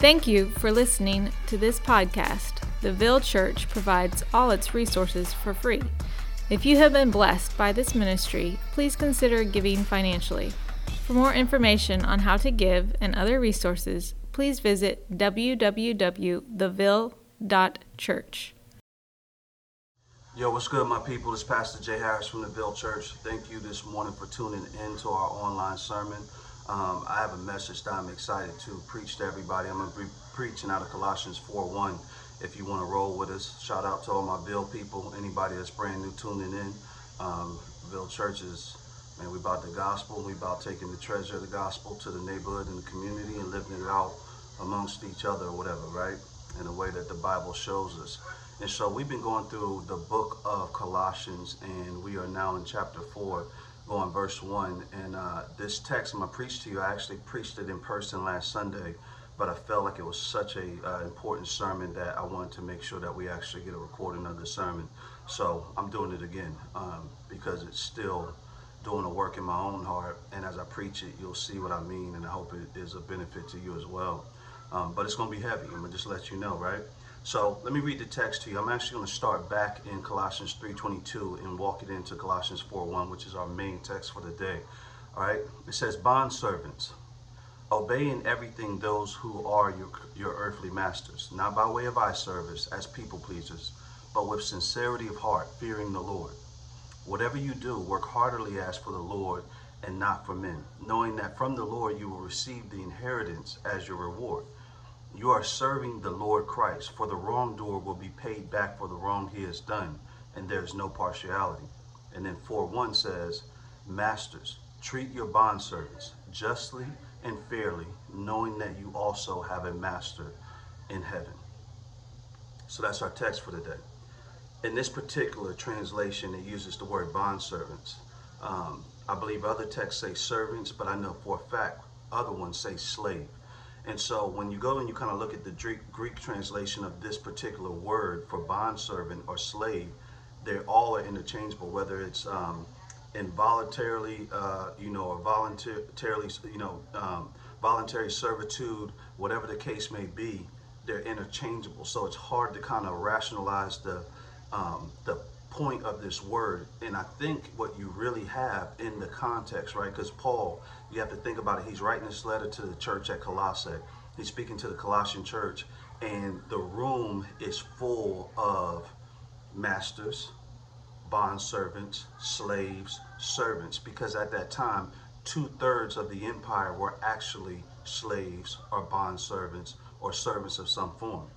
Thank you for listening to this podcast. The Ville Church provides all its resources for free. If you have been blessed by this ministry, please consider giving financially. For more information on how to give and other resources, please visit www.theville.church. Yo, what's good, my people? It's Pastor Jay Harris from the Ville Church. Thank you this morning for tuning in to our online sermon. Um, I have a message that I'm excited to preach to everybody. I'm going to be preaching out of Colossians 4.1. If you want to roll with us, shout out to all my Ville people, anybody that's brand new tuning in. Um, Ville Church is, man, we about the gospel. We about taking the treasure of the gospel to the neighborhood and the community and living it out amongst each other or whatever, right? In a way that the Bible shows us. And so we've been going through the book of Colossians, and we are now in chapter 4, going verse 1. And uh, this text I'm going to preach to you, I actually preached it in person last Sunday, but I felt like it was such a uh, important sermon that I wanted to make sure that we actually get a recording of the sermon. So I'm doing it again um, because it's still doing the work in my own heart. And as I preach it, you'll see what I mean, and I hope it is a benefit to you as well. Um, but it's going to be heavy. I'm going to just let you know, right? So let me read the text to you. I'm actually going to start back in Colossians 3.22 and walk it into Colossians 4.1, which is our main text for the day. All right. It says, Bond servants, obey in everything those who are your, your earthly masters, not by way of eye service as people pleasers, but with sincerity of heart, fearing the Lord. Whatever you do, work heartily as for the Lord and not for men, knowing that from the Lord you will receive the inheritance as your reward. You are serving the Lord Christ, for the wrongdoer will be paid back for the wrong he has done, and there is no partiality. And then 4 1 says, Masters, treat your bondservants justly and fairly, knowing that you also have a master in heaven. So that's our text for today. In this particular translation, it uses the word bondservants. Um, I believe other texts say servants, but I know for a fact other ones say slave. And so when you go and you kind of look at the Greek translation of this particular word for bondservant or slave, they all are interchangeable, whether it's um, involuntarily, uh, you know, or voluntarily, you know, um, voluntary servitude, whatever the case may be, they're interchangeable. So it's hard to kind of rationalize the um, the point of this word. And I think what you really have in the context, right? Because Paul, you have to think about it. He's writing this letter to the church at Colossae. He's speaking to the Colossian church, and the room is full of masters, bond servants, slaves, servants, because at that time, two thirds of the empire were actually slaves or bond servants or servants of some form.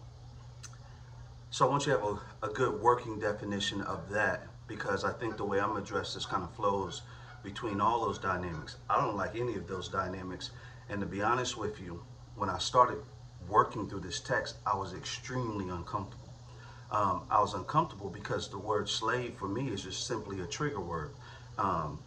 So I want you to have a, a good working definition of that because I think the way I'm addressed this kind of flows between all those dynamics. I don't like any of those dynamics. And to be honest with you, when I started working through this text, I was extremely uncomfortable. Um, I was uncomfortable because the word slave for me is just simply a trigger word. Um,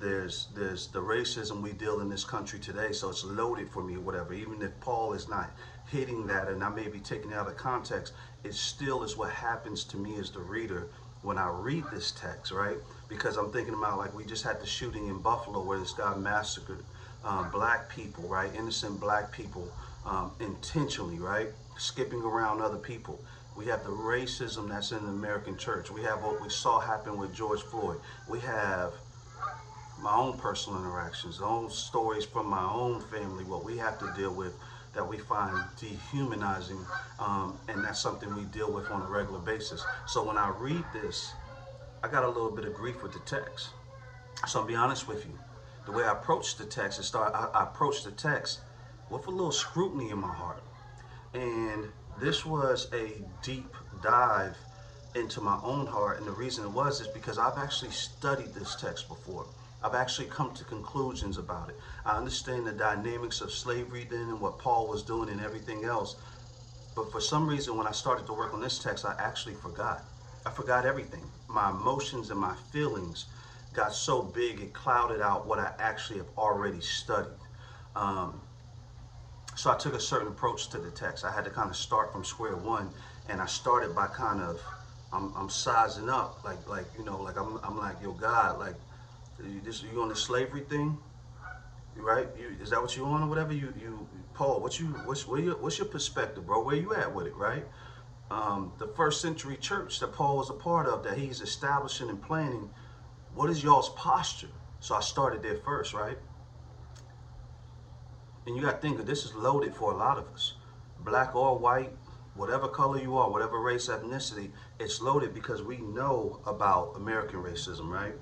there's there's the racism we deal in this country today, so it's loaded for me, whatever. Even if Paul is not hitting that, and I may be taking it out of context, it still is what happens to me as the reader when I read this text, right? Because I'm thinking about like we just had the shooting in Buffalo where this guy massacred um, black people, right? Innocent black people um, intentionally, right? Skipping around other people. We have the racism that's in the American church. We have what we saw happen with George Floyd. We have my own personal interactions, own stories from my own family, what we have to deal with that we find dehumanizing, um, and that's something we deal with on a regular basis. So when I read this, I got a little bit of grief with the text. So I'll be honest with you. The way I approached the text is start I, I approach the text with a little scrutiny in my heart. And this was a deep dive into my own heart. And the reason it was is because I've actually studied this text before. I've actually come to conclusions about it. I understand the dynamics of slavery then and what Paul was doing and everything else. But for some reason, when I started to work on this text, I actually forgot. I forgot everything. My emotions and my feelings got so big, it clouded out what I actually have already studied. Um, so I took a certain approach to the text. I had to kind of start from square one, and I started by kind of, I'm, I'm sizing up, like, like you know, like I'm, I'm like, yo, God, like, this, you on the slavery thing? right? You, is that what you want or whatever? You, you, Paul, what you, what's, where you, what's your perspective, bro? Where you at with it, right? Um, the first century church that Paul was a part of, that he's establishing and planning, what is y'all's posture? So I started there first, right? And you got to think that this is loaded for a lot of us, black or white, whatever color you are, whatever race, ethnicity, it's loaded because we know about American racism, right?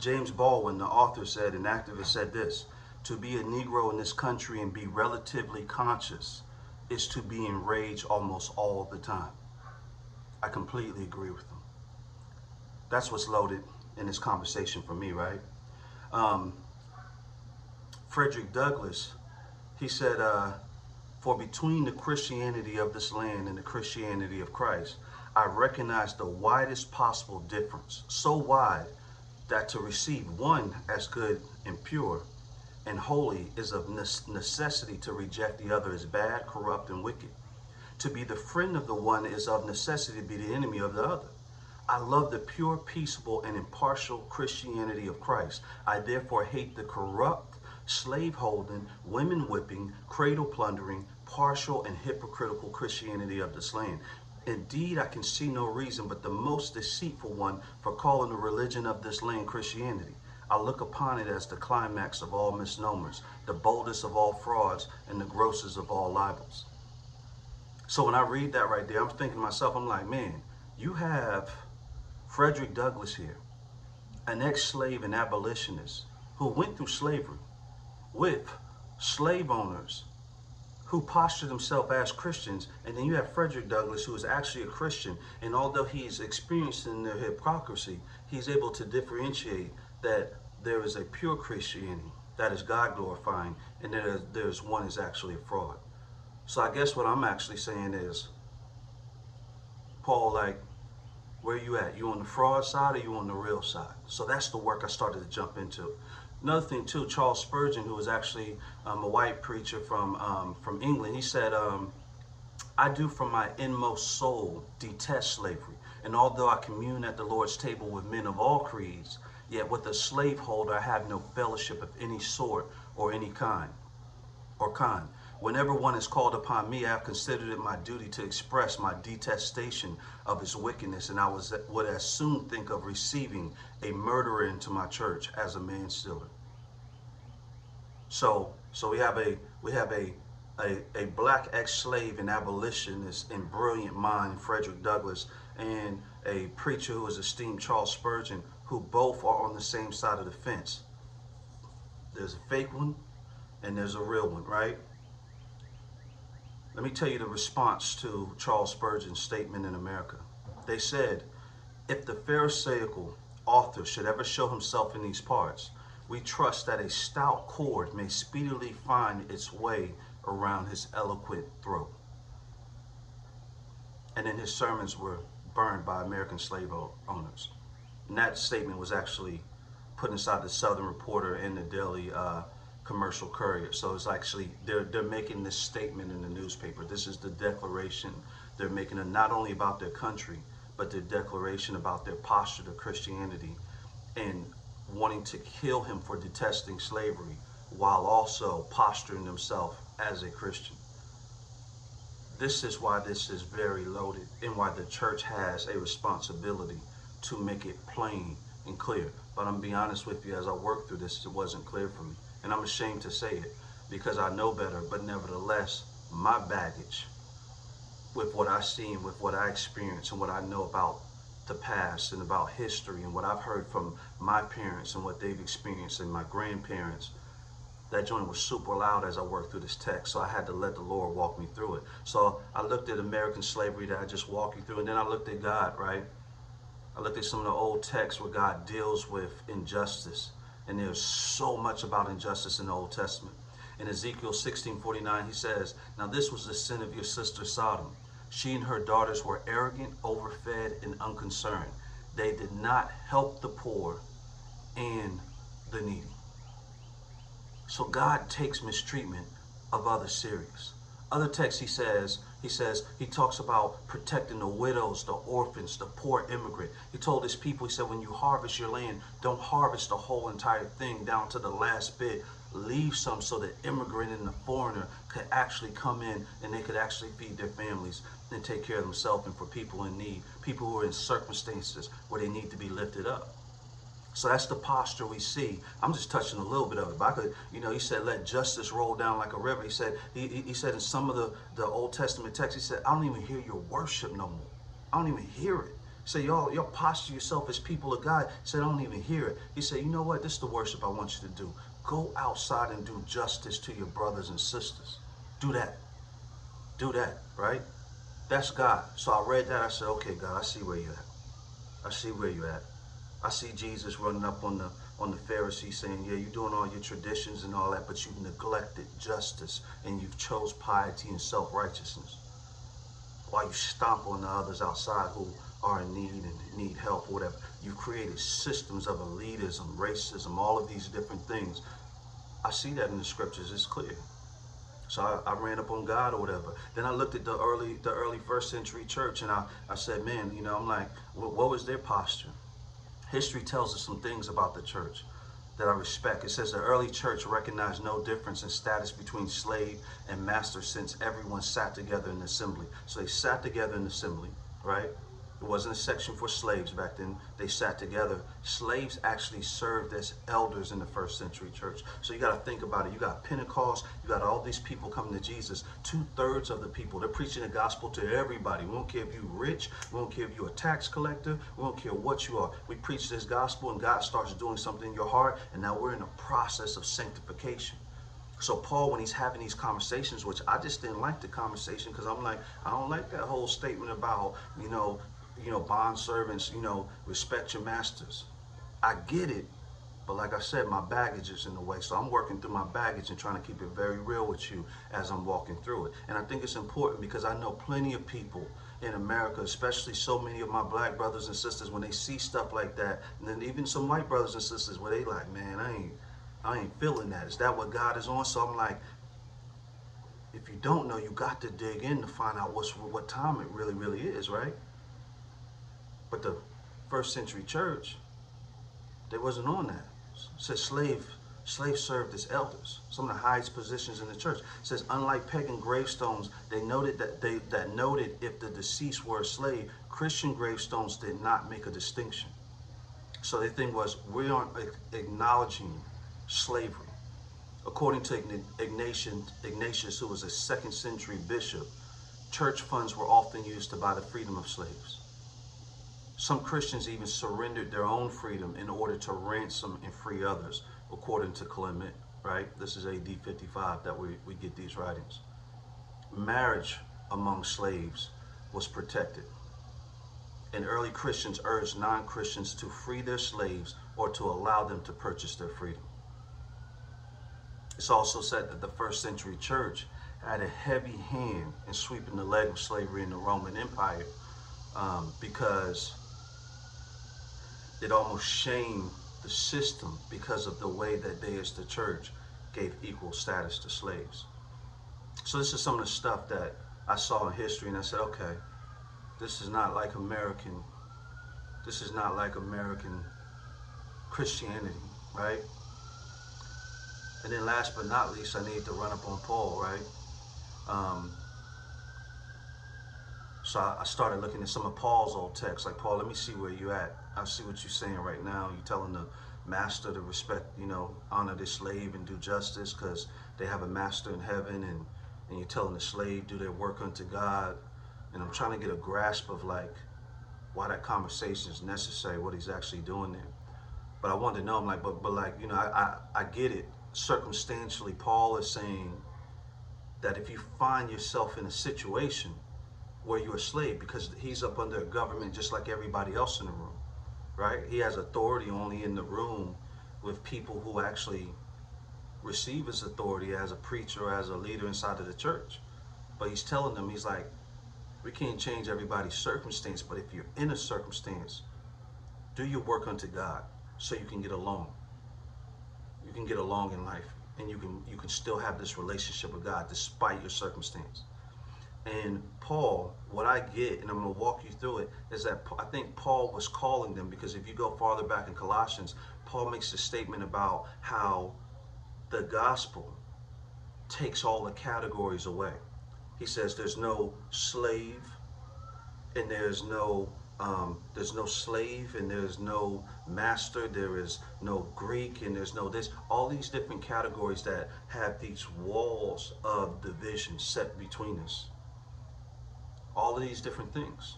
James Baldwin, the author, said, an activist said this to be a Negro in this country and be relatively conscious is to be enraged almost all the time. I completely agree with him. That's what's loaded in this conversation for me, right? Um, Frederick Douglass, he said, uh, For between the Christianity of this land and the Christianity of Christ, I recognize the widest possible difference, so wide that to receive one as good and pure and holy is of necessity to reject the other as bad, corrupt, and wicked. To be the friend of the one is of necessity to be the enemy of the other. I love the pure, peaceable, and impartial Christianity of Christ. I therefore hate the corrupt, slave holding, women whipping, cradle plundering, partial, and hypocritical Christianity of this land. Indeed, I can see no reason but the most deceitful one for calling the religion of this land Christianity. I look upon it as the climax of all misnomers, the boldest of all frauds, and the grossest of all libels. So when I read that right there, I'm thinking to myself, I'm like, man, you have Frederick Douglass here, an ex-slave and abolitionist who went through slavery with slave owners who posture themselves as Christians. And then you have Frederick Douglass, who is actually a Christian. And although he's experiencing in their hypocrisy, he's able to differentiate that there is a pure Christianity that is God glorifying, and there, there's one is actually a fraud. So I guess what I'm actually saying is, Paul, like, where you at? You on the fraud side or you on the real side? So that's the work I started to jump into. Another thing too, Charles Spurgeon, who was actually um, a white preacher from um, from England, he said, um, "I do from my inmost soul detest slavery, and although I commune at the Lord's table with men of all creeds, yet with a slaveholder I have no fellowship of any sort or any kind, or kind. Whenever one is called upon me, I have considered it my duty to express my detestation of his wickedness, and I was, would as soon think of receiving a murderer into my church as a manstealer. So, so we have a we have a a, a black ex-slave and abolitionist and brilliant mind, Frederick Douglass, and a preacher who is esteemed Charles Spurgeon, who both are on the same side of the fence. There's a fake one and there's a real one, right? Let me tell you the response to Charles Spurgeon's statement in America. They said, if the Pharisaical author should ever show himself in these parts, we trust that a stout cord may speedily find its way around his eloquent throat. And then his sermons were burned by American slave owners. And that statement was actually put inside the Southern Reporter and the Daily uh, commercial courier. So it's actually, they're, they're making this statement in the newspaper. This is the declaration they're making it not only about their country, but their declaration about their posture to Christianity and wanting to kill him for detesting slavery while also posturing themselves as a Christian. This is why this is very loaded and why the church has a responsibility to make it plain and clear. But I'm be honest with you, as I work through this, it wasn't clear for me. And I'm ashamed to say it because I know better, but nevertheless, my baggage with what I see and with what I experience and what I know about the past and about history and what I've heard from my parents and what they've experienced and my grandparents, that joint was super loud as I worked through this text. So I had to let the Lord walk me through it. So I looked at American slavery that I just walked you through, and then I looked at God, right? I looked at some of the old texts where God deals with injustice and there's so much about injustice in the Old Testament. In Ezekiel 16:49, he says, Now this was the sin of your sister Sodom. She and her daughters were arrogant, overfed, and unconcerned. They did not help the poor and the needy. So God takes mistreatment of others serious. Other texts he says, he says, he talks about protecting the widows, the orphans, the poor immigrant. He told his people, he said, when you harvest your land, don't harvest the whole entire thing down to the last bit. Leave some so the immigrant and the foreigner could actually come in and they could actually feed their families and take care of themselves and for people in need, people who are in circumstances where they need to be lifted up. So that's the posture we see. I'm just touching a little bit of it, but I could, you know, he said, let justice roll down like a river. He said, he, he said in some of the, the Old Testament texts, he said, I don't even hear your worship no more. I don't even hear it. Said, y'all, y'all posture yourself as people of God. He said, I don't even hear it. He said, you know what? This is the worship I want you to do. Go outside and do justice to your brothers and sisters. Do that. Do that, right? That's God. So I read that. I said, okay, God, I see where you're at. I see where you're at. I see Jesus running up on the on the Pharisees saying, yeah, you're doing all your traditions and all that, but you've neglected justice and you've chose piety and self-righteousness. While you stomp on the others outside who are in need and need help or whatever. You've created systems of elitism, racism, all of these different things. I see that in the scriptures, it's clear. So I, I, ran up on God or whatever. Then I looked at the early the early first century church and I, I said, man, you know, I'm like, what, what was their posture? History tells us some things about the church that I respect. It says the early church recognized no difference in status between slave and master since everyone sat together in assembly. So they sat together in assembly, right? It wasn't a section for slaves back then. They sat together. Slaves actually served as elders in the first century church. So you got to think about it. You got Pentecost. You got all these people coming to Jesus. Two thirds of the people, they're preaching the gospel to everybody. We don't care if you're rich. We don't care if you're a tax collector. We don't care what you are. We preach this gospel and God starts doing something in your heart. And now we're in a process of sanctification. So Paul, when he's having these conversations, which I just didn't like the conversation because I'm like, I don't like that whole statement about, you know, you know, bond servants, you know, respect your masters. I get it, but like I said, my baggage is in the way. So I'm working through my baggage and trying to keep it very real with you as I'm walking through it. And I think it's important because I know plenty of people in America, especially so many of my black brothers and sisters, when they see stuff like that, and then even some white brothers and sisters where they like, man, I ain't, I ain't feeling that. Is that what God is on? So I'm like, if you don't know, you got to dig in to find out what's what time it really, really is, right? But the first century church, they wasn't on that. It says slave, slaves served as elders, some of the highest positions in the church. It says unlike pagan gravestones, they noted that they that noted if the deceased were a slave, Christian gravestones did not make a distinction. So the thing was, we aren't acknowledging slavery. According to Ignatius, Ignatius, who was a second century bishop, church funds were often used to buy the freedom of slaves. Some Christians even surrendered their own freedom in order to ransom and free others, according to Clement, right? This is AD 55 that we, we get these writings. Marriage among slaves was protected. And early Christians urged non-Christians to free their slaves or to allow them to purchase their freedom. It's also said that the first century church had a heavy hand in sweeping the leg of slavery in the Roman Empire um, because it almost shamed the system because of the way that they as the church gave equal status to slaves. So this is some of the stuff that I saw in history and I said, okay, this is not like American, this is not like American Christianity, right? And then last but not least, I need to run up on Paul, right? Um, so I, started looking at some of Paul's old texts. Like, Paul, let me see where you at. I see what you're saying right now. You're telling the master to respect, you know, honor the slave and do justice because they have a master in heaven. And, and you're telling the slave do their work unto God. And I'm trying to get a grasp of like why that conversation is necessary, what he's actually doing there. But I wanted to know, I'm like, but, but like, you know, I, I, I get it. Circumstantially, Paul is saying that if you find yourself in a situation where you're a slave because he's up under a government just like everybody else in the room, right? He has authority only in the room with people who actually receive his authority as a preacher, as a leader inside of the church. But he's telling them, he's like, we can't change everybody's circumstance, but if you're in a circumstance, do your work unto God so you can get along. You can get along in life. and you can you can still have this relationship with God despite your circumstance. And Paul, what I get, and I'm going to walk you through it, is that I think Paul was calling them because if you go farther back in Colossians, Paul makes a statement about how the gospel takes all the categories away. He says there's no slave and there's no um, there's no slave and there's no master there is no greek and there's no this all these different categories that have these walls of division set between us all of these different things.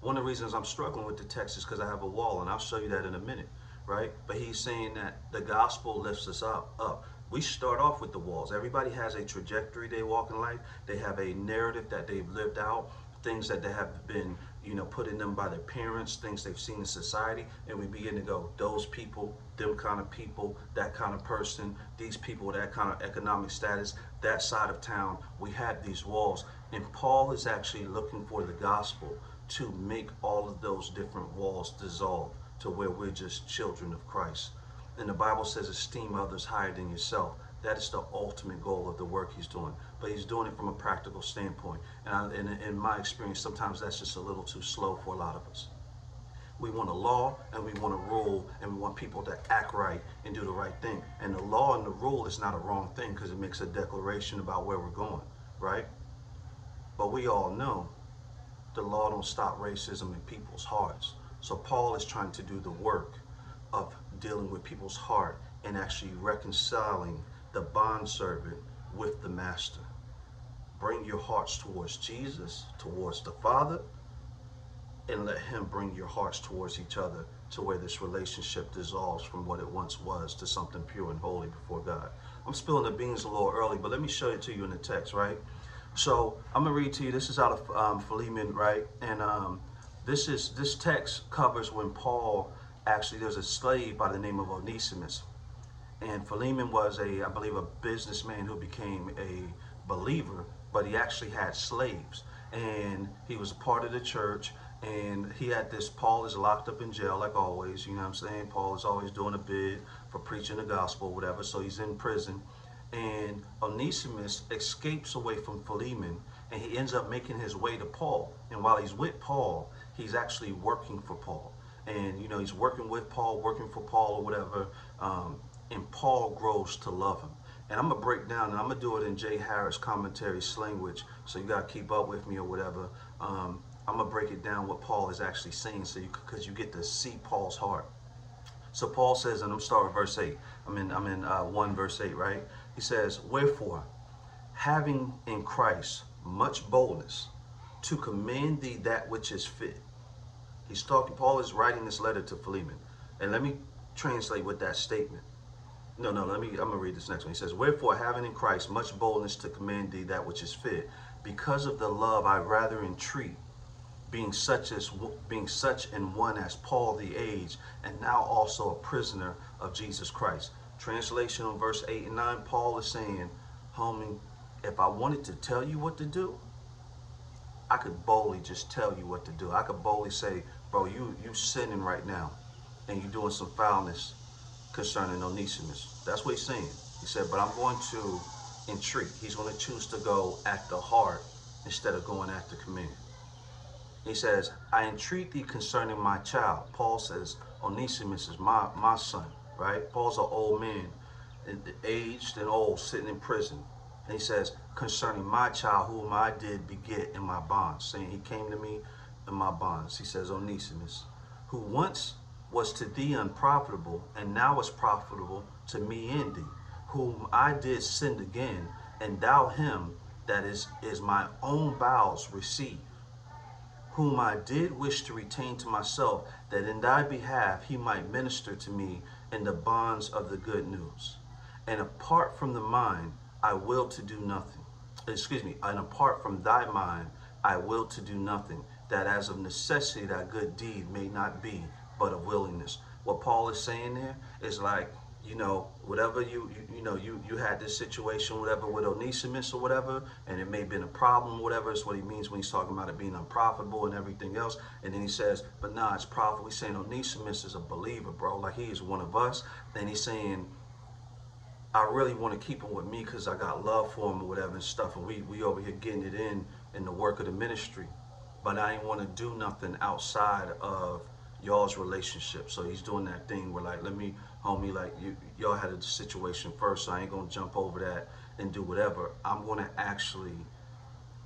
One of the reasons i'm struggling with the text is because i have a wall and i'll show you that in a minute right? But he's saying that the gospel lifts us up up. We start off with the walls. Everybody has a trajectory they walk in life. They have a narrative that they've lived out things that they have been you know, put in them by their parents, things they've seen in society, and we begin to go, those people, them kind of people, that kind of person, these people that kind of economic status, that side of town, we have these walls. And Paul is actually looking for the gospel to make all of those different walls dissolve to where we're just children of Christ. And the Bible says, esteem others higher than yourself. That is the ultimate goal of the work he's doing. But he's doing it from a practical standpoint. And, I, in my experience, sometimes that's just a little too slow for a lot of us. We want a law and we want a rule and we want people to act right and do the right thing. And the law and the rule is not a wrong thing because it makes a declaration about where we're going, right? But we all know the law don't stop racism in people's hearts. So Paul is trying to do the work of dealing with people's heart and actually reconciling the bondservant with the master. Bring your hearts towards Jesus, towards the Father, and let him bring your hearts towards each other to where this relationship dissolves from what it once was to something pure and holy before God. I'm spilling the beans a little early, but let me show it to you in the text, right? So I'm gonna read to you. This is out of um, Philemon, right? And um, this is this text covers when Paul actually there's a slave by the name of Onesimus and Philemon was a, I believe, a businessman who became a believer, but he actually had slaves. And he was a part of the church. And he had this, Paul is locked up in jail, like always. You know what I'm saying? Paul is always doing a bid for preaching the gospel, whatever. So he's in prison. And Onesimus escapes away from Philemon and he ends up making his way to Paul. And while he's with Paul, he's actually working for Paul. And, you know, he's working with Paul, working for Paul or whatever. Um, and Paul grows to love him. And I'm gonna break down, and I'm gonna do it in Jay Harris commentary language, so you gotta keep up with me or whatever. Um, I'm gonna break it down what Paul is actually saying, so you because you get to see Paul's heart. So Paul says, and I'm starting verse eight. I'm in I'm in uh, one verse eight, right? He says, "Wherefore, having in Christ much boldness, to commend thee that which is fit." He's talking. Paul is writing this letter to Philemon, and let me translate with that statement. No, no, let me, I'm going to read this next one. He says, Wherefore, having in Christ much boldness to command thee that which is fit, because of the love I rather entreat, being such as being such in one as Paul the age, and now also a prisoner of Jesus Christ. Translation on verse 8 and 9, Paul is saying, homie, if I wanted to tell you what to do, I could boldly just tell you what to do. I could boldly say, bro, you you sinning right now, and you doing some foulness concerning Onesimus. That's what he's saying. He said, but I'm going to entreat. He's going to choose to go at the heart instead of going at the command. He says, I entreat thee concerning my child. Paul says, Onesimus is my, my son, right? Paul's an old man, aged and old, sitting in prison. And he says, concerning my child, whom I did beget in my bonds, saying he came to me in my bonds. He says, Onesimus, who once was to thee unprofitable, and now is profitable to me in thee, whom I did send again, and thou him that is, is my own bowels receive, whom I did wish to retain to myself, that in thy behalf he might minister to me in the bonds of the good news. And apart from the mind, I will to do nothing. Excuse me, and apart from thy mind, I will to do nothing, that as of necessity that good deed may not be but of willingness. What Paul is saying there is like, you know, whatever you, you, you know, you, you had this situation, whatever, with Onesimus or whatever, and it may have been a problem, whatever, is what he means when he's talking about it being unprofitable and everything else. And then he says, but nah, it's profitable. He's saying Onesimus is a believer, bro. Like he is one of us. Then he's saying, I really want to keep him with me because I got love for him or whatever and stuff. And we, we over here getting it in in the work of the ministry. But I didn't want to do nothing outside of y'all's relationship. So he's doing that thing where like, let me, homie, like you, y'all had a situation first. So I ain't to jump over that and do whatever. I'm to actually,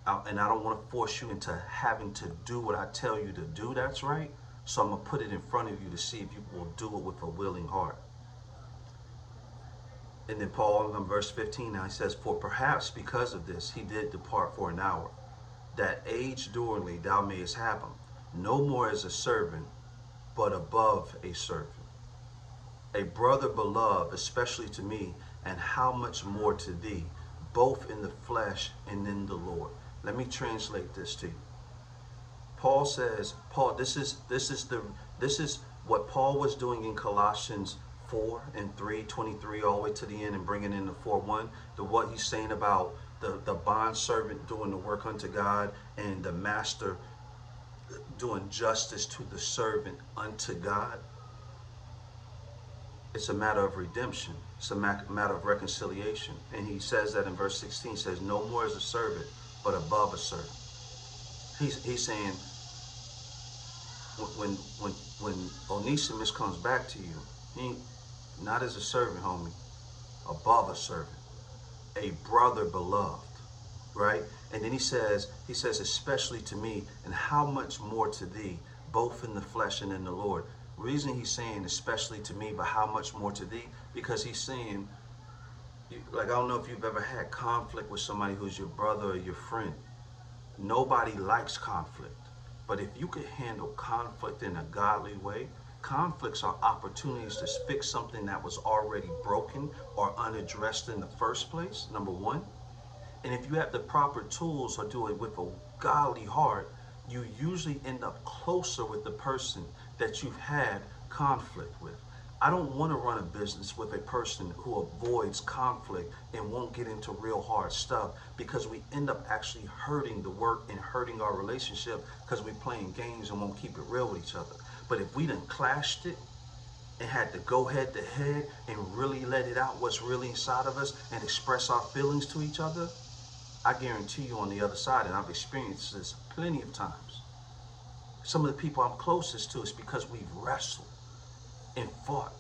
I, and I don't want to force you into having to do what I tell you to do. That's right. So I'm to put it in front of you to see if you will do it with a willing heart. And then Paul in verse 15 now he says, For perhaps because of this he did depart for an hour, that age durably thou mayest have him, no more as a servant, but above a servant. A brother beloved, especially to me, and how much more to thee, both in the flesh and in the Lord. Let me translate this to you. Paul says, Paul, this is this is the this is what Paul was doing in Colossians 4 and 3, 23 all the way to the end and bringing in the 4 1, the what he's saying about the, the bond servant doing the work unto God and the master doing justice to the servant unto God. It's a matter of redemption. It's a matter of reconciliation. And he says that in verse 16, says, no more as a servant, but above a servant. He's, he's saying, when, when, when Onesimus comes back to you, he, not as a servant, homie, above a servant, a brother beloved, right? And then he says, he says, especially to me, and how much more to thee, both in the flesh and in the Lord. Reason he's saying, especially to me, but how much more to thee, because he's saying, like I don't know if you've ever had conflict with somebody who's your brother or your friend. Nobody likes conflict. But if you could handle conflict in a godly way, Conflicts are opportunities to fix something that was already broken or unaddressed in the first place, number one. And if you have the proper tools or do it with a godly heart, you usually end up closer with the person that you've had conflict with. I don't want to run a business with a person who avoids conflict and won't get into real hard stuff because we end up actually hurting the work and hurting our relationship because we're playing games and won't keep it real with each other. But if we done clashed it and had to go head to head and really let it out what's really inside of us and express our feelings to each other, I guarantee you on the other side, and I've experienced this plenty of times, some of the people I'm closest to is because we've wrestled and fought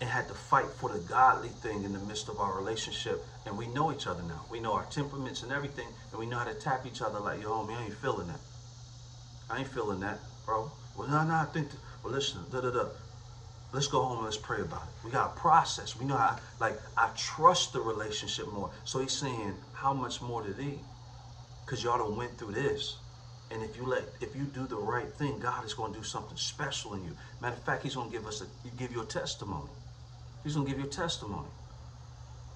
and had to fight for the godly thing in the midst of our relationship. And we know each other now. We know our temperaments and everything, and we know how to tap each other like, yo, homie, I ain't feeling that. I ain't feeling that, bro. Well, no, no, I think, well, listen, da, da, da. Let's go home and let's pray about it. We got a process. We know how, like, I trust the relationship more. So he's saying, how much more to thee? Because y'all done went through this. And if you let, if you do the right thing, God is going to do something special in you. Matter of fact, He's going to give us a, give you a testimony. He's going to give you a testimony.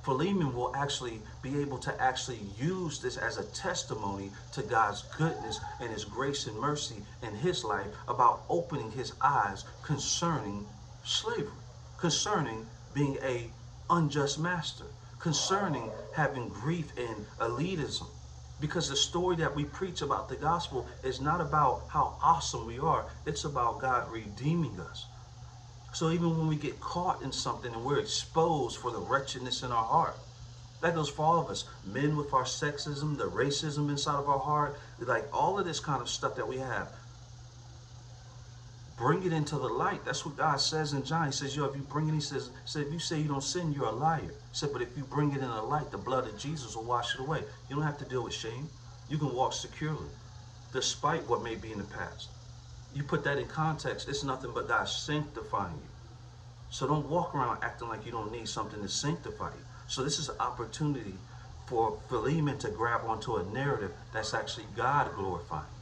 Philemon will actually be able to actually use this as a testimony to God's goodness and his grace and mercy in his life about opening his eyes concerning slavery, concerning being a unjust master, concerning having grief and elitism. Because the story that we preach about the gospel is not about how awesome we are, it's about God redeeming us so even when we get caught in something and we're exposed for the wretchedness in our heart, that goes for all of us. Men with our sexism, the racism inside of our heart, like all of this kind of stuff that we have. Bring it into the light. That's what God says in John. He says, yo, if you bring it, he says, said, if you say you don't sin, you're a liar. He said, but if you bring it in the light, the blood of Jesus will wash it away. You don't have to deal with shame. You can walk securely, despite what may be in the past you put that in context, it's nothing but God sanctifying you. So don't walk around acting like you don't need something to sanctify you. So this is an opportunity for Philemon to grab onto a narrative that's actually God glorifying.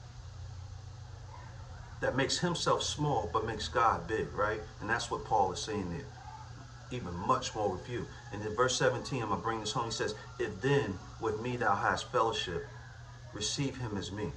That makes himself small, but makes God big, right? And that's what Paul is saying there. Even much more with you. And in verse 17, I'm going to bring this home. He says, If then with me thou hast fellowship, receive him as me.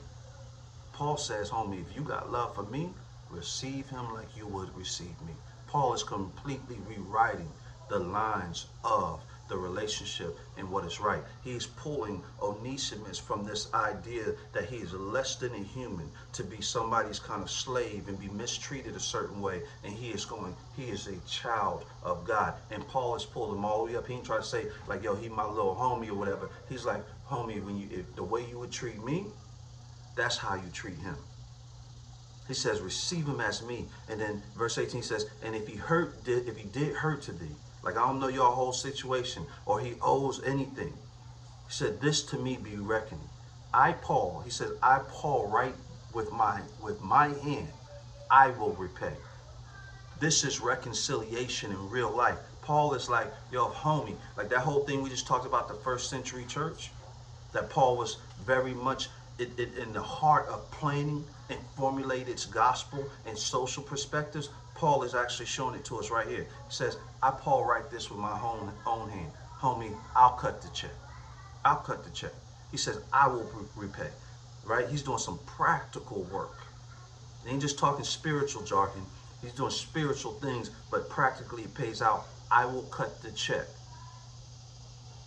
Paul says, homie, if you got love for me, receive him like you would receive me. Paul is completely rewriting the lines of the relationship and what is right. He's pulling Onesimus from this idea that he is less than a human to be somebody's kind of slave and be mistreated a certain way. And he is going, he is a child of God. And Paul is pulling him all the way up. He ain't trying to say like, yo, he my little homie or whatever. He's like, homie, when you the way you would treat me, that's how you treat him. He says, receive him as me. And then verse 18 says, and if he hurt, did if he did hurt to thee, like I don't know your whole situation, or he owes anything. He said, This to me be reckoned. I Paul, he said, I Paul write with my with my hand, I will repay. This is reconciliation in real life. Paul is like, yo, homie, like that whole thing we just talked about the first century church, that Paul was very much in, in, in the heart of planning and formulate its gospel and social perspectives. Paul is actually showing it to us right here. He says, I, Paul, write this with my own, own hand. Homie, I'll cut the check. I'll cut the check. He says, I will repay. Right? He's doing some practical work. He ain't just talking spiritual jargon. He's doing spiritual things, but practically it pays out. I will cut the check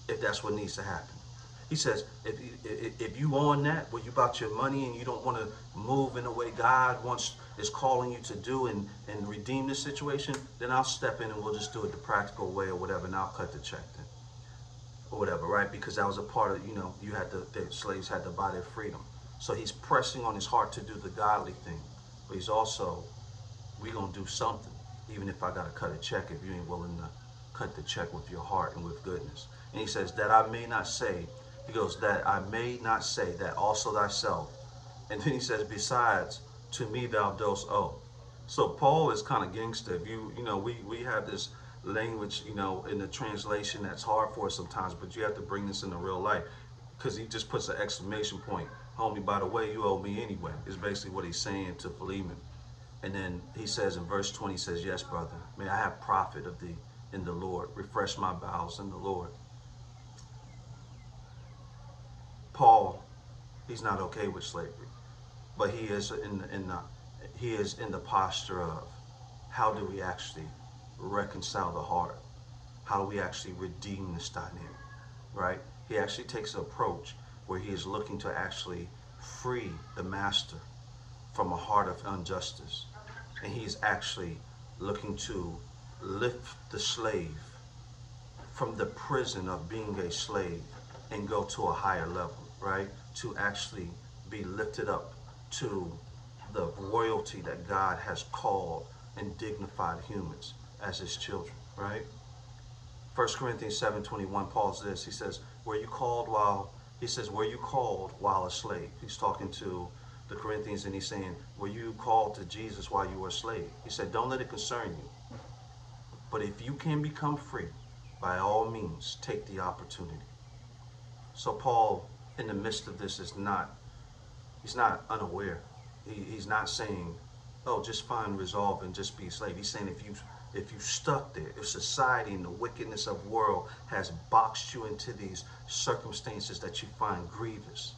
if that's what needs to happen. He says, if, if, if you on that, where you about your money and you don't want to move in the way God wants is calling you to do and, and redeem this situation, then I'll step in and we'll just do it the practical way or whatever, and I'll cut the check then. Or whatever, right? Because that was a part of, you know, you had to, the slaves had to buy their freedom. So he's pressing on his heart to do the godly thing. But he's also, we to do something, even if I got to cut a check if you ain't willing to cut the check with your heart and with goodness. And he says, that I may not say, he goes, that I may not say that also thyself. And then he says, besides, to me thou dost owe. So Paul is kind of gangster. If you, you know, we, we have this language, you know, in the translation that's hard for us sometimes, but you have to bring this into real life because he just puts an exclamation point. Homie, by the way, you owe me anyway, is basically what he's saying to Philemon. And then he says in verse 20, he says, Yes, brother, may I have profit of thee in the Lord. Refresh my bowels in the Lord. Paul, he's not okay with slavery but he is in in the he is in the posture of how do we actually reconcile the heart? How do we actually redeem this dynamic? Right? He actually takes an approach where he is looking to actually free the master from a heart of injustice. And he's actually looking to lift the slave from the prison of being a slave and go to a higher level, right? To actually be lifted up to the royalty that God has called and dignified humans as his children, right? 1 Corinthians 7:21 Paul says this. He says, "Were you called while he says, "Were you called while a slave?" He's talking to the Corinthians and he's saying, "Were you called to Jesus while you were a slave?" He said, "Don't let it concern you. But if you can become free, by all means, take the opportunity." So Paul in the midst of this is not He's not unaware. He, he's not saying, oh, just find resolve and just be a slave. He's saying if you if you stuck there, if society and the wickedness of world has boxed you into these circumstances that you find grievous,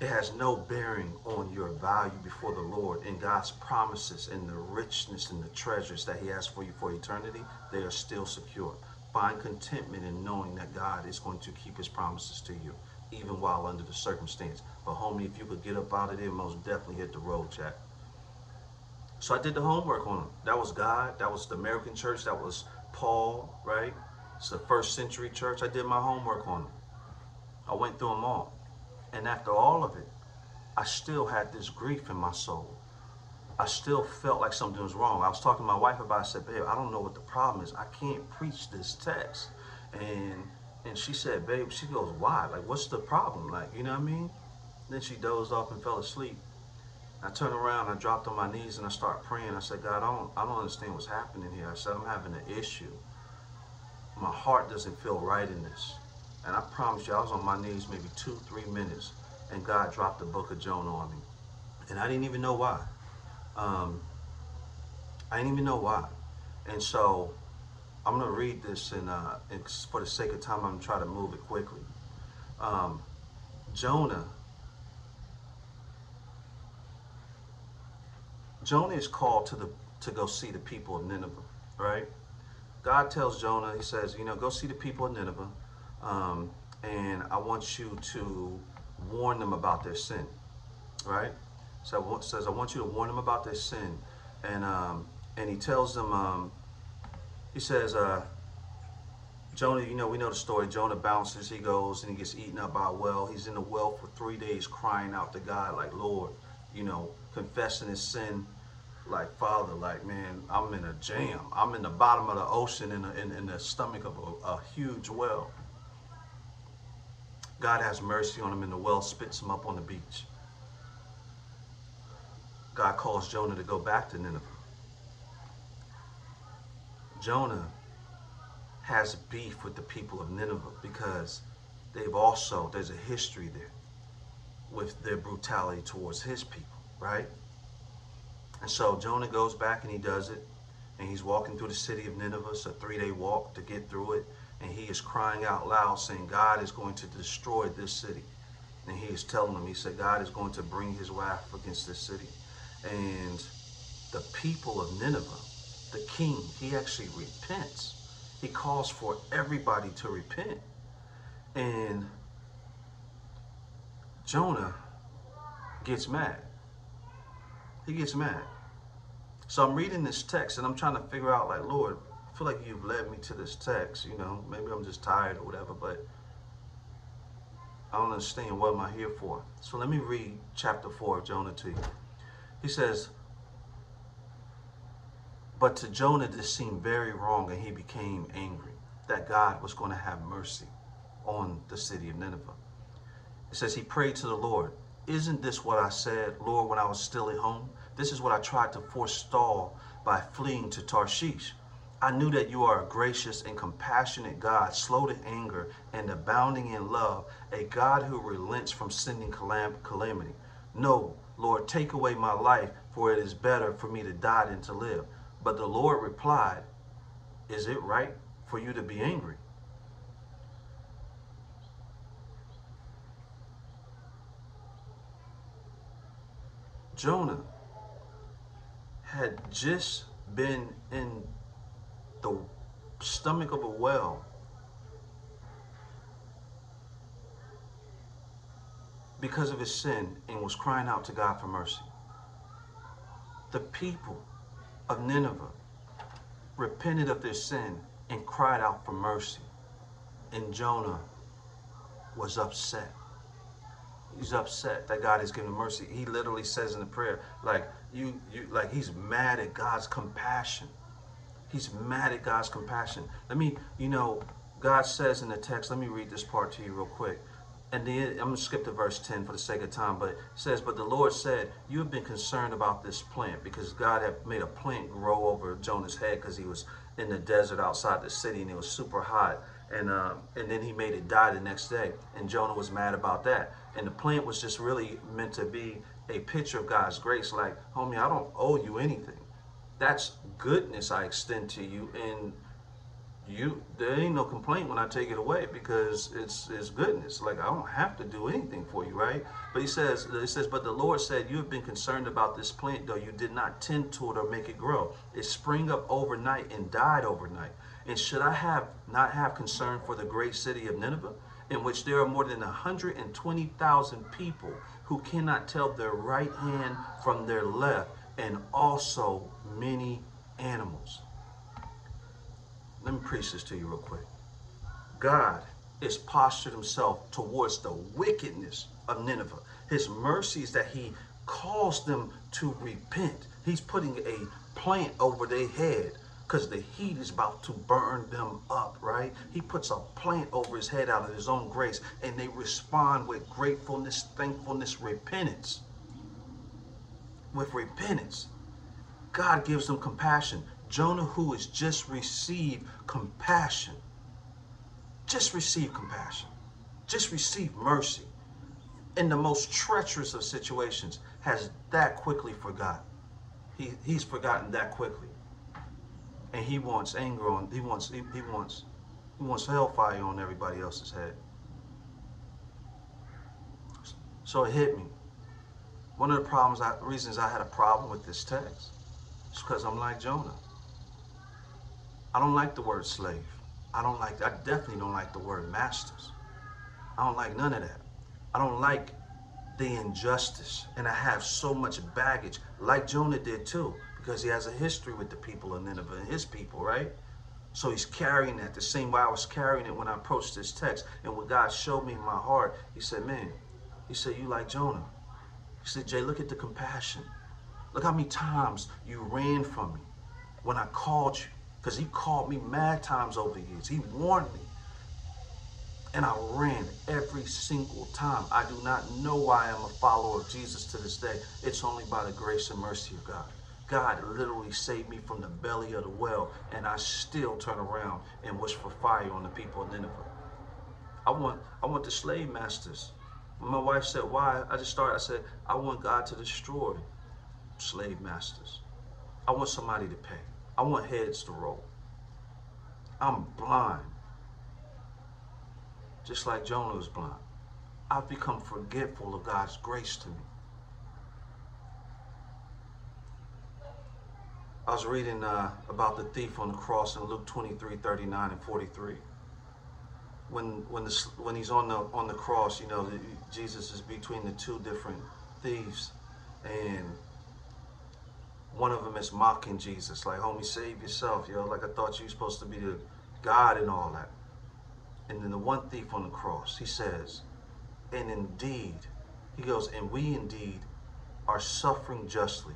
it has no bearing on your value before the Lord and God's promises and the richness and the treasures that he has for you for eternity, they are still secure. Find contentment in knowing that God is going to keep his promises to you even while under the circumstance. But homie, if you could get up out of there, most definitely hit the road, Jack. So I did the homework on him. That was God. That was the American church. That was Paul, right? It's the first century church. I did my homework on them. I went through them all. And after all of it, I still had this grief in my soul. I still felt like something was wrong. I was talking to my wife about it. I said, babe, I don't know what the problem is. I can't preach this text. And and she said, babe, she goes, why? Like, what's the problem? Like, you know what I mean? Then she dozed off and fell asleep. I turned around, I dropped on my knees and I started praying. I said, God, I don't, I don't understand what's happening here. I said, I'm having an issue. My heart doesn't feel right in this. And I promise you, I was on my knees maybe two, three minutes, and God dropped the book of Jonah on me. And I didn't even know why. Um, I didn't even know why. And so I'm to read this, and, uh, and, for the sake of time, I'm to try to move it quickly. Um, Jonah, Jonah is called to the to go see the people of Nineveh, right? God tells Jonah, he says, you know, go see the people of Nineveh, um, and I want you to warn them about their sin, right? So says, I want you to warn them about their sin. And, um, and he tells them, um, he says, uh, Jonah, you know, we know the story. Jonah bounces, he goes and he gets eaten up by a well. He's in the well for three days crying out to God, like, Lord, you know, confessing his sin, like, Father, like, man, I'm in a jam. I'm in the bottom of the ocean in, a, in, in the stomach of a, a huge well. God has mercy on him and the well spits him up on the beach. God calls Jonah to go back to Nineveh. Jonah has beef with the people of Nineveh because they've also, there's a history there with their brutality towards his people, right? And so Jonah goes back and he does it. And he's walking through the city of Nineveh. It's a three day walk to get through it. And he is crying out loud, saying, God is going to destroy this city. And he is telling them, he said, God is going to bring his wrath against this city. And the people of Nineveh, the king, he actually repents he calls for everybody to repent. And Jonah gets mad. He gets mad. So I'm reading this text and I'm trying to figure out, like, Lord, I feel like you've led me to this text. You know, maybe I'm just tired or whatever, but I don't understand what am I here for. So let me read chapter 4 of Jonah to you. He says, but to Jonah, this seemed very wrong, and he became angry that God was going to have mercy on the city of Nineveh. It says he prayed to the Lord, Isn't this what I said, Lord, when I was still at home? This is what I tried to forestall by fleeing to Tarshish. I knew that you are a gracious and compassionate God, slow to anger and abounding in love, a God who relents from sending calam- calamity. No, Lord, take away my life, for it is better for me to die than to live. But the Lord replied, Is it right for you to be angry? Jonah had just been in the stomach of a well because of his sin and was crying out to God for mercy. The people of Nineveh repented of their sin and cried out for mercy. And Jonah was upset. He's upset that God has given mercy. He literally says in the prayer, like you, you, like he's mad at God's compassion. He's mad at God's compassion. Let me, you know, God says in the text. Let me read this part to you real quick and then I'm going to skip to verse 10 for the sake of time, but it says, But the Lord said, You have been concerned about this plant because God had made a plant grow over Jonah's head because he was in the desert outside the city and it was super hot. And, uh, and then he made it die the next day. And Jonah was mad about that. And the plant was just really meant to be a picture of God's grace. Like, homie, I don't owe you anything. That's goodness I extend to you. And you there ain't no complaint when I take it away because it's it's goodness. Like I don't have to do anything for you, right? But he says it says, but the Lord said, You have been concerned about this plant, though you did not tend to it or make it grow. It sprang up overnight and died overnight. And should I have not have concern for the great city of Nineveh, in which there are more than 120,000 people who cannot tell their right hand from their left, and also many animals? Let me preach this to you real quick. God is postured himself towards the wickedness of Nineveh. His mercies that he calls them to repent. He's putting a plant over their head because the heat is about to burn them up, right? He puts a plant over his head out of his own grace, and they respond with gratefulness, thankfulness, repentance. With repentance, God gives them compassion. Jonah, who has just received compassion, just received compassion, just received mercy in the most treacherous of situations, has that quickly forgotten. He, he's forgotten that quickly. And he wants anger on, he wants, he, he wants, he wants hellfire on everybody else's head. So it hit me. One of the problems, I, reasons I had a problem with this text is because I'm like Jonah. I don't like the word slave. I don't like, I definitely don't like the word masters. I don't like none of that. I don't like the injustice. And I have so much baggage, like Jonah did too, because he has a history with the people of Nineveh and his people, right? So he's carrying that the same way I was carrying it when I approached this text. And what God showed me in my heart, he said, man, he said, you like Jonah. He said, Jay, look at the compassion. Look how many times you ran from me when I called you. Because he called me mad times over the years. He warned me. And I ran every single time. I do not know why I'm a follower of Jesus to this day. It's only by the grace and mercy of God. God literally saved me from the belly of the well, and I still turn around and wish for fire on the people of Nineveh. I want, I want the slave masters. When my wife said, why? I just started, I said, I want God to destroy slave masters. I want somebody to pay. I want heads to roll. I'm blind. Just like Jonah was blind. I've become forgetful of God's grace to me. I was reading uh, about the thief on the cross in Luke 23, 39 and 43. When when the when he's on the on the cross, you know, Jesus is between the two different thieves, and one of them is mocking Jesus, like, homie, save yourself, yo. Like, I thought you were supposed to be the God and all that. And then the one thief on the cross, he says, and indeed, he goes, and we indeed are suffering justly,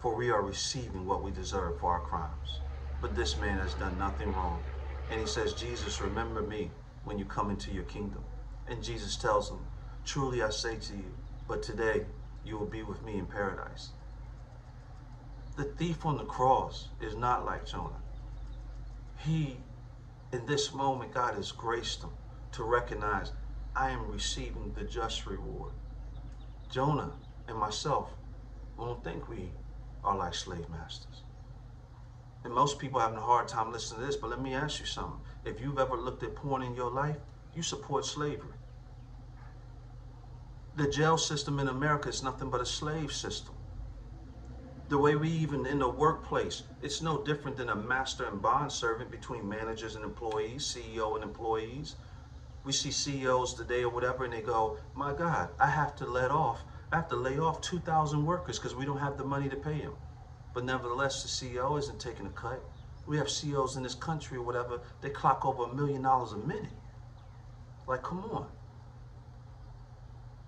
for we are receiving what we deserve for our crimes. But this man has done nothing wrong. And he says, Jesus, remember me when you come into your kingdom. And Jesus tells him, Truly I say to you, but today you will be with me in paradise. The thief on the cross is not like Jonah. He, in this moment, God has graced him to recognize I am receiving the just reward. Jonah and myself won't think we are like slave masters. And most people having a hard time listening to this, but let me ask you something. If you've ever looked at porn in your life, you support slavery. The jail system in America is nothing but a slave system the way we even in the workplace, it's no different than a master and bond servant between managers and employees, CEO and employees. We see CEOs today or whatever, and they go, my God, I have to let off, I have to lay off 2,000 workers because we don't have the money to pay them. But nevertheless, the CEO isn't taking a cut. We have CEOs in this country or whatever, they clock over a million dollars a minute. Like, come on.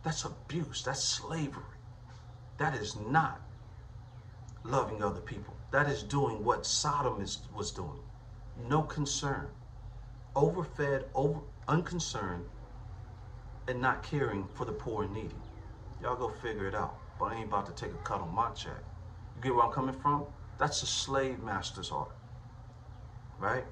That's abuse. That's slavery. That is not loving other people. That is doing what Sodom is, was doing. No concern. Overfed, over, unconcerned, and not caring for the poor and needy. Y'all go figure it out. But I ain't about to take a cut on my check. You get where I'm coming from? That's a slave master's heart. Right?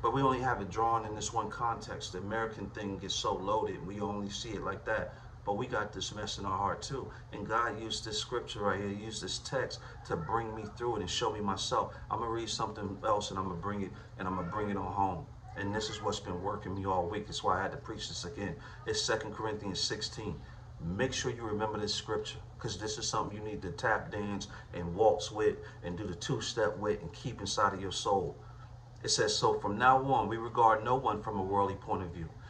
But we only have it drawn in this one context. The American thing gets so loaded, and we only see it like that. But we got this mess in our heart too. And God used this scripture right here, used this text to bring me through it and show me myself. I'm gonna read something else and I'm gonna bring it and I'm gonna bring it on home. And this is what's been working me all week. That's why I had to preach this again. It's Second Corinthians 16. Make sure you remember this scripture because this is something you need to tap dance and waltz with and do the two-step with and keep inside of your soul. It says, so from now on, we regard no one from a worldly point of view.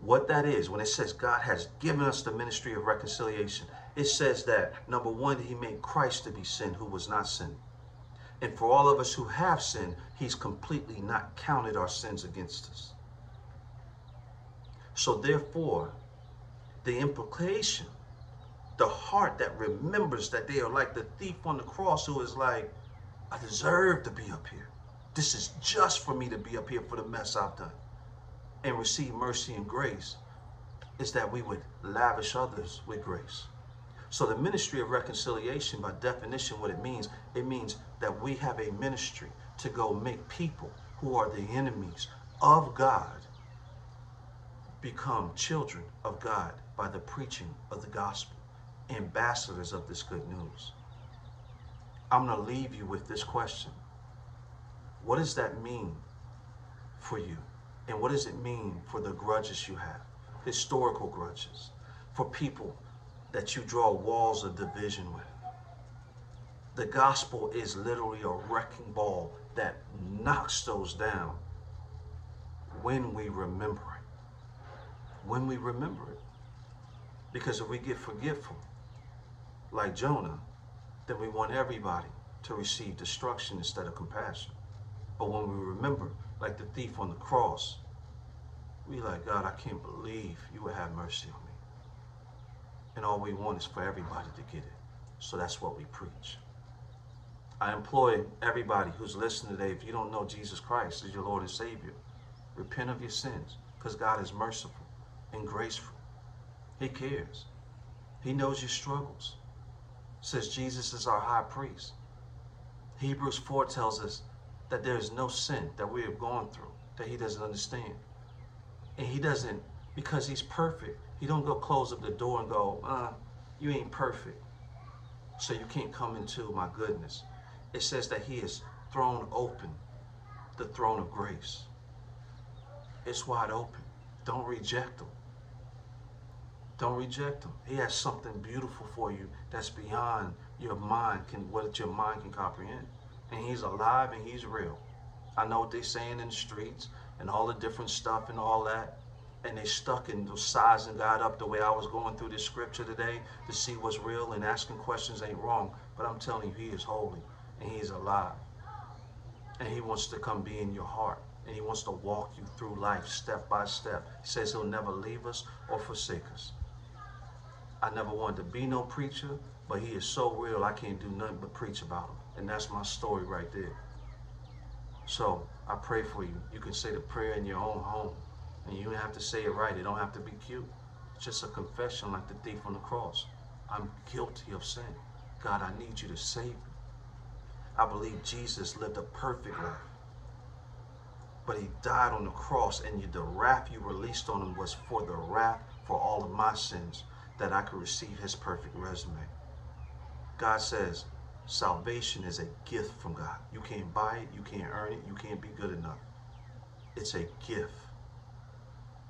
what that is, when it says God has given us the ministry of reconciliation, it says that number one, he made Christ to be sin who was not sin. And for all of us who have sinned, he's completely not counted our sins against us. So therefore, the implication, the heart that remembers that they are like the thief on the cross who is like, I deserve to be up here. This is just for me to be up here for the mess I've done and receive mercy and grace is that we would lavish others with grace. So the ministry of reconciliation, by definition, what it means, it means that we have a ministry to go make people who are the enemies of God become children of God by the preaching of the gospel, ambassadors of this good news. I'm going to leave you with this question. What does that mean for you? And what does it mean for the grudges you have? Historical grudges. For people that you draw walls of division with. The gospel is literally a wrecking ball that knocks those down when we remember it. When we remember it. Because if we get forgetful, like Jonah, then we want everybody to receive destruction instead of compassion. But when we remember, like the thief on the cross, we like, God, I can't believe you would have mercy on me. And all we want is for everybody to get it. So that's what we preach. I employ everybody who's listening today, if you don't know Jesus Christ as your Lord and Savior, repent of your sins because God is merciful and graceful. He cares. He knows your struggles. Says Jesus is our high priest. Hebrews 4 tells us that there is no sin that we have gone through that he doesn't understand. And he doesn't, because he's perfect, he don't go close up the door and go, uh, you ain't perfect. So you can't come into my goodness. It says that he has thrown open the throne of grace. It's wide open. Don't reject him. Don't reject him. He has something beautiful for you that's beyond your mind can what your mind can comprehend and he's alive and he's real. I know what they're saying in the streets and all the different stuff and all that. And they stuck in sizing God up the way I was going through this scripture today to see what's real and asking questions ain't wrong. But I'm telling you, he is holy and he's alive. And he wants to come be in your heart. And he wants to walk you through life step by step. He says he'll never leave us or forsake us. I never wanted to be no preacher, but he is so real I can't do nothing but preach about him. And that's my story right there. So I pray for you. You can say the prayer in your own home. And you don't have to say it right. It don't have to be cute. It's just a confession like the thief on the cross. I'm guilty of sin. God, I need you to save me. I believe Jesus lived a perfect life. But he died on the cross, and the wrath you released on him was for the wrath for all of my sins, that I could receive his perfect resume. God says, Salvation is a gift from God. You can't buy it, you can't earn it, you can't be good enough. It's a gift.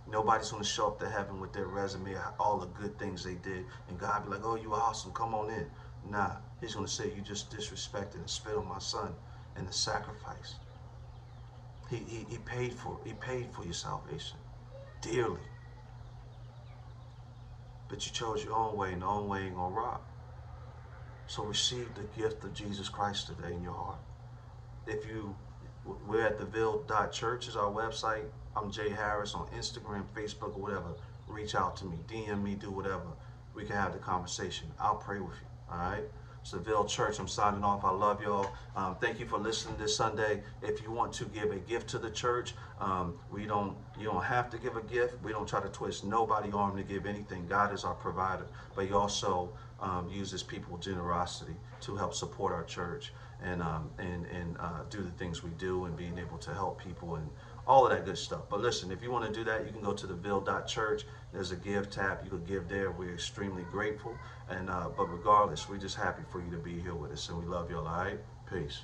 Nobody's going to show up to heaven with their resume, all the good things they did, and God be like, oh, you awesome, come on in. Nah, he's going to say, you just disrespected and spit on my son and the sacrifice. He, he, he paid for he paid for your salvation dearly. But you chose your own way, and the own way ain't gonna rock. So receive the gift of Jesus Christ today in your heart. If you, we're at the Ville.church is our website. I'm Jay Harris on Instagram, Facebook, or whatever. Reach out to me, DM me, do whatever. We can have the conversation. I'll pray with you. All right. It's the Ville Church. I'm signing off. I love y'all. Um, thank you for listening this Sunday. If you want to give a gift to the church, um, we don't. You don't have to give a gift. We don't try to twist nobody arm to give anything. God is our provider, but He also um, uses people generosity to help support our church and um, and and uh, do the things we do and being able to help people and all of that good stuff. But listen, if you want to do that, you can go to the Church. There's a give tab. You can give there. We're extremely grateful. And uh, but regardless, we're just happy for you to be here with us, and we love you all. All right, peace.